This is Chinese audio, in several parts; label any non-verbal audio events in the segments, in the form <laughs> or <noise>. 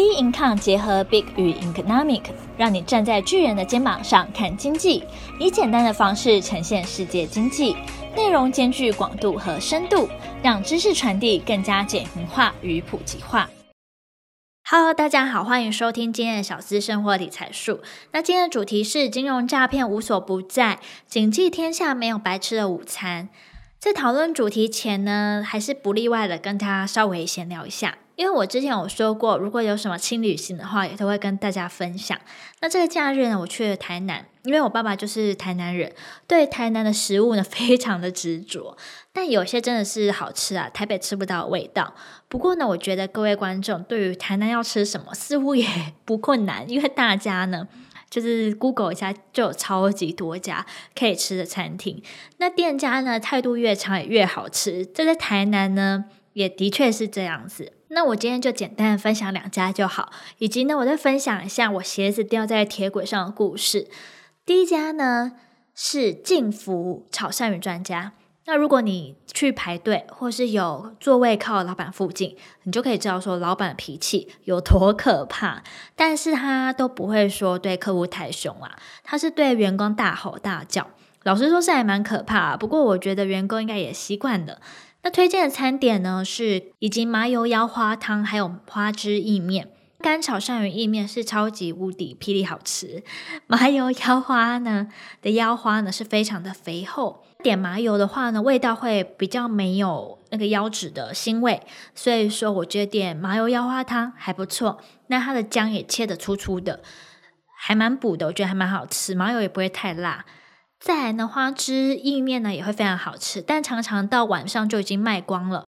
B Income 结合 Big 与 Economic，让你站在巨人的肩膀上看经济，以简单的方式呈现世界经济，内容兼具广度和深度，让知识传递更加简明化与普及化。Hello，大家好，欢迎收听今天的小资生活理财术。那今天的主题是金融诈骗无所不在，谨记天下没有白吃的午餐。在讨论主题前呢，还是不例外的跟他稍微闲聊一下。因为我之前有说过，如果有什么轻旅行的话，也都会跟大家分享。那这个假日呢，我去了台南，因为我爸爸就是台南人，对台南的食物呢 <laughs> 非常的执着。但有些真的是好吃啊，台北吃不到味道。不过呢，我觉得各位观众对于台南要吃什么，似乎也 <laughs> 不困难，因为大家呢就是 Google 一下就有超级多家可以吃的餐厅。那店家呢态度越长也越好吃，这在台南呢也的确是这样子。那我今天就简单的分享两家就好，以及呢，我再分享一下我鞋子掉在铁轨上的故事。第一家呢是晋福炒鳝鱼专家。那如果你去排队，或是有座位靠老板附近，你就可以知道说老板脾气有多可怕。但是他都不会说对客户太凶啊，他是对员工大吼大叫。老实说是还蛮可怕，不过我觉得员工应该也习惯了。那推荐的餐点呢，是以及麻油腰花汤，还有花枝意面。干炒鳝鱼意面是超级无敌霹雳好吃。麻油腰花呢的腰花呢是非常的肥厚，点麻油的话呢，味道会比较没有那个腰脂的腥味，所以说我觉得点麻油腰花汤还不错。那它的姜也切得粗粗的，还蛮补的，我觉得还蛮好吃，麻油也不会太辣。再来呢，花枝意面呢也会非常好吃，但常常到晚上就已经卖光了，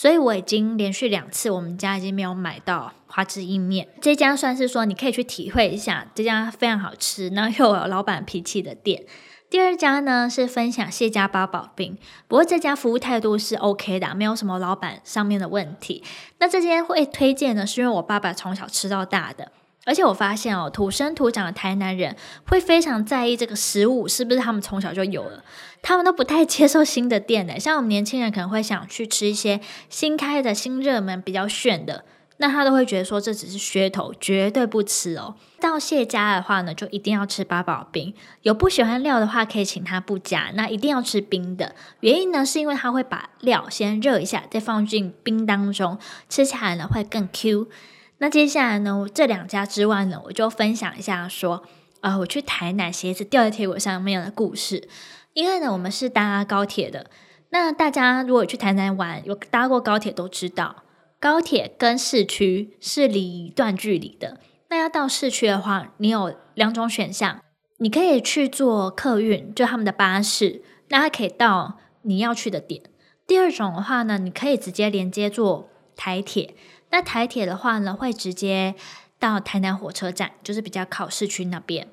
所以我已经连续两次我们家已经没有买到花枝意面。这家算是说你可以去体会一下，这家非常好吃，然后又有老板脾气的店。第二家呢是分享谢家八宝冰，不过这家服务态度是 OK 的，没有什么老板上面的问题。那这间会推荐呢，是因为我爸爸从小吃到大的。而且我发现哦，土生土长的台南人会非常在意这个食物是不是他们从小就有了，他们都不太接受新的店的。像我们年轻人可能会想去吃一些新开的新热门比较炫的，那他都会觉得说这只是噱头，绝对不吃哦。到谢家的话呢，就一定要吃八宝冰。有不喜欢料的话，可以请他不加，那一定要吃冰的。原因呢，是因为他会把料先热一下，再放进冰当中，吃起来呢会更 Q。那接下来呢，这两家之外呢，我就分享一下说，呃，我去台南鞋子掉在铁轨上面的故事。因为呢，我们是搭高铁的。那大家如果去台南玩，有搭过高铁都知道，高铁跟市区是离一段距离的。那要到市区的话，你有两种选项，你可以去坐客运，就他们的巴士，那它可以到你要去的点。第二种的话呢，你可以直接连接坐台铁。那台铁的话呢，会直接到台南火车站，就是比较靠市区那边。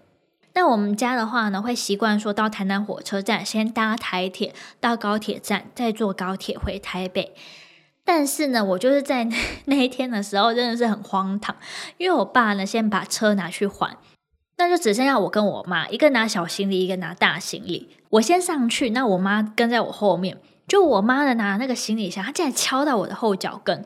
那我们家的话呢，会习惯说到台南火车站先搭台铁到高铁站，再坐高铁回台北。但是呢，我就是在 <laughs> 那，一天的时候真的是很荒唐，因为我爸呢先把车拿去还，那就只剩下我跟我妈，一个拿小行李，一个拿大行李。我先上去，那我妈跟在我后面。就我妈的拿那个行李箱，她竟然敲到我的后脚跟。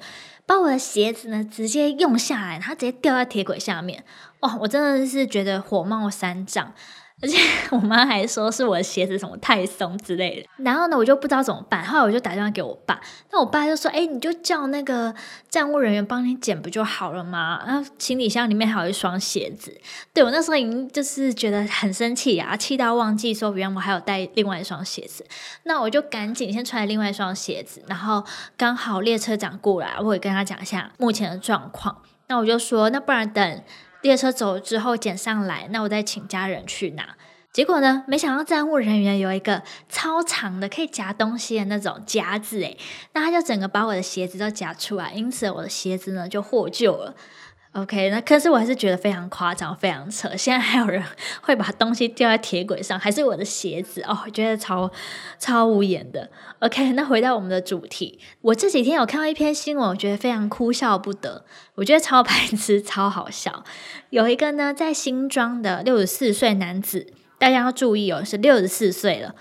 把我的鞋子呢直接用下来，它直接掉在铁轨下面，哇！我真的是觉得火冒三丈，而且我妈还说是我鞋子什么太松之类的。然后呢，我就不知道怎么办，后来我就打电话给我爸，那我爸就说：“哎，你就叫那个站务人员帮你捡不就好了吗？”然后行李箱里面还有一双鞋子。对，我那时候已经就是觉得很生气啊，气到忘记说原来我还有带另外一双鞋子。那我就赶紧先穿另外一双鞋子，然后刚好列车长过来，我也跟他讲一下目前的状况。那我就说，那不然等列车走了之后捡上来，那我再请家人去拿。结果呢，没想到站务人员有一个超长的可以夹东西的那种夹子，诶，那他就整个把我的鞋子都夹出来，因此我的鞋子呢就获救了。OK，那可是我还是觉得非常夸张，非常扯。现在还有人 <laughs> 会把东西掉在铁轨上，还是我的鞋子哦，我觉得超超无言的。OK，那回到我们的主题，我这几天有看到一篇新闻，我觉得非常哭笑不得。我觉得超白痴，超好笑。有一个呢，在新庄的六十四岁男子，大家要注意哦，是六十四岁了。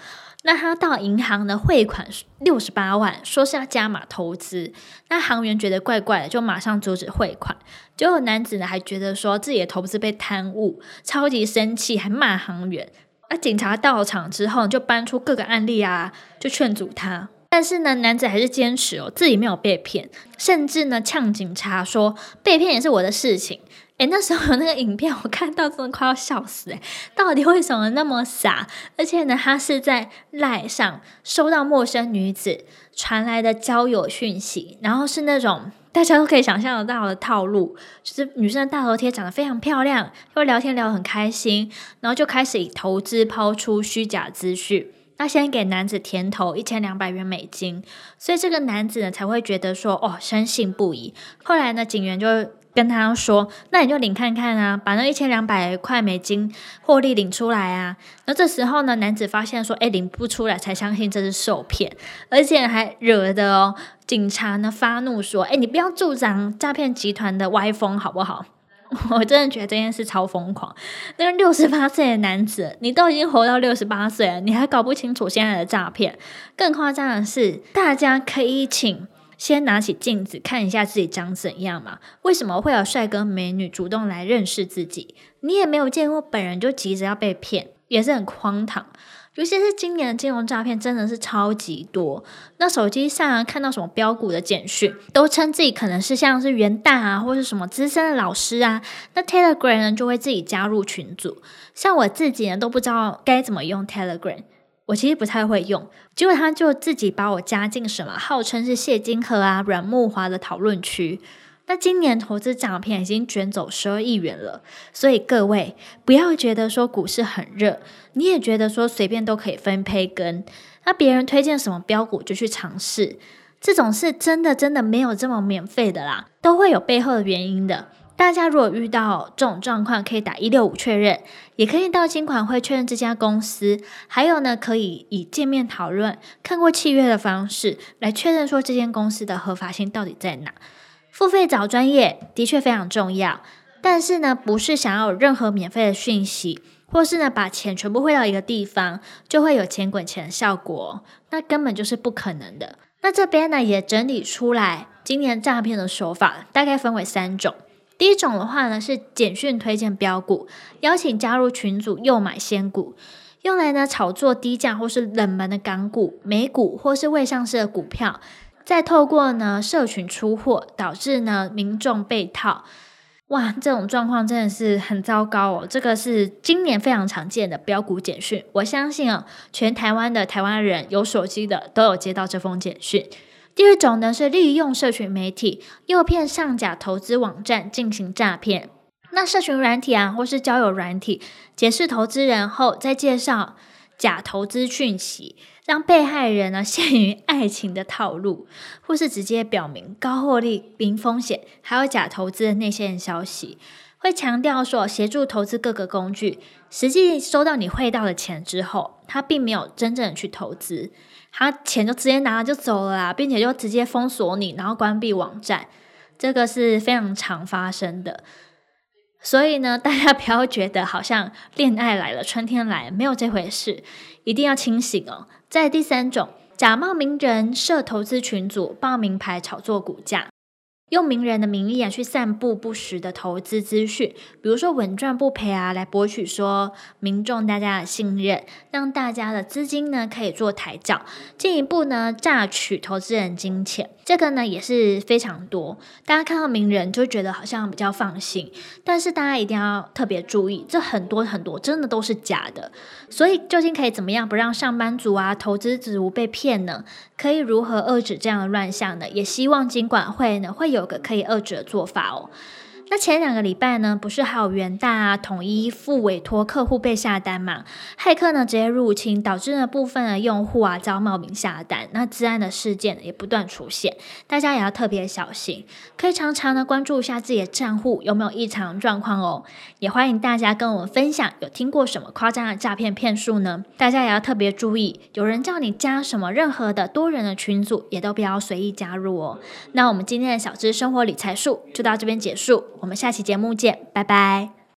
那他到银行呢汇款六十八万，说是要加码投资。那行员觉得怪怪的，就马上阻止汇款。结果男子呢还觉得说自己的投资被贪污，超级生气，还骂行员。那警察到场之后，就搬出各个案例啊，就劝阻他。但是呢，男子还是坚持哦，自己没有被骗，甚至呢呛警察说被骗也是我的事情。诶，那时候有那个影片，我看到真的快要笑死诶，到底为什么那么傻？而且呢，他是在赖上收到陌生女子传来的交友讯息，然后是那种大家都可以想象得到的套路，就是女生的大头贴长得非常漂亮，又聊天聊得很开心，然后就开始以投资抛出虚假资讯。那先给男子甜头一千两百元美金，所以这个男子呢才会觉得说哦，深信不疑。后来呢，警员就跟他说：“那你就领看看啊，把那一千两百块美金获利领出来啊。”那这时候呢，男子发现说：“哎，领不出来，才相信这是受骗，而且还惹得哦警察呢发怒说：‘哎，你不要助长诈骗集团的歪风，好不好？’” <laughs> 我真的觉得这件事超疯狂。那个六十八岁的男子，你都已经活到六十八岁了，你还搞不清楚现在的诈骗？更夸张的是，大家可以请先拿起镜子看一下自己长怎样嘛？为什么会有帅哥美女主动来认识自己？你也没有见过本人就急着要被骗，也是很荒唐。尤其是今年的金融诈骗真的是超级多。那手机上，看到什么标股的简讯，都称自己可能是像是元旦啊，或是什么资深的老师啊。那 Telegram 呢，就会自己加入群组。像我自己呢，都不知道该怎么用 Telegram，我其实不太会用。结果他就自己把我加进什么号称是谢金河啊、阮木华的讨论区。那今年投资诈骗已经卷走十二亿元了，所以各位不要觉得说股市很热，你也觉得说随便都可以分配跟，那别人推荐什么标股就去尝试，这种事真的真的没有这么免费的啦，都会有背后的原因的。大家如果遇到这种状况，可以打一六五确认，也可以到金管会确认这家公司，还有呢，可以以见面讨论、看过契约的方式来确认说这间公司的合法性到底在哪。付费找专业的确非常重要，但是呢，不是想要有任何免费的讯息，或是呢把钱全部汇到一个地方就会有钱滚钱的效果，那根本就是不可能的。那这边呢也整理出来，今年诈骗的手法大概分为三种。第一种的话呢是简讯推荐标股，邀请加入群组又买仙股，用来呢炒作低价或是冷门的港股、美股或是未上市的股票。再透过呢社群出货，导致呢民众被套，哇，这种状况真的是很糟糕哦。这个是今年非常常见的标股简讯，我相信哦，全台湾的台湾人有手机的都有接到这封简讯。第二种呢是利用社群媒体诱骗上假投资网站进行诈骗，那社群软体啊或是交友软体解释投资人后，再介绍假投资讯息。让被害人呢 <laughs> 陷于爱情的套路，或是直接表明高获利、零风险，还有假投资的内线消息，会强调说协助投资各个工具，实际收到你汇到的钱之后，他并没有真正去投资，他钱就直接拿了就走了啦，并且就直接封锁你，然后关闭网站，这个是非常常发生的。所以呢，<laughs> 大家不要觉得好像恋爱来了，春天来了，没有这回事，一定要清醒哦。在第三种，假冒名人设投资群组，报名牌炒作股价。用名人的名义啊，去散布不实的投资资讯，比如说稳赚不赔啊，来博取说民众大家的信任，让大家的资金呢可以做抬轿，进一步呢榨取投资人金钱，这个呢也是非常多。大家看到名人就觉得好像比较放心，但是大家一定要特别注意，这很多很多真的都是假的。所以究竟可以怎么样不让上班族啊、投资族被骗呢？可以如何遏止这样的乱象呢？也希望金管会呢会有。有个可以二者的做法哦。那前两个礼拜呢，不是还有元大啊、统一付委托客户被下单嘛？骇客呢直接入侵，导致呢部分的用户啊遭冒名下单。那资安的事件也不断出现，大家也要特别小心。可以常常呢关注一下自己的账户有没有异常状况哦。也欢迎大家跟我们分享有听过什么夸张的诈骗骗术呢？大家也要特别注意，有人叫你加什么任何的多人的群组，也都不要随意加入哦。那我们今天的小资生活理财术就到这边结束。我们下期节目见，拜拜。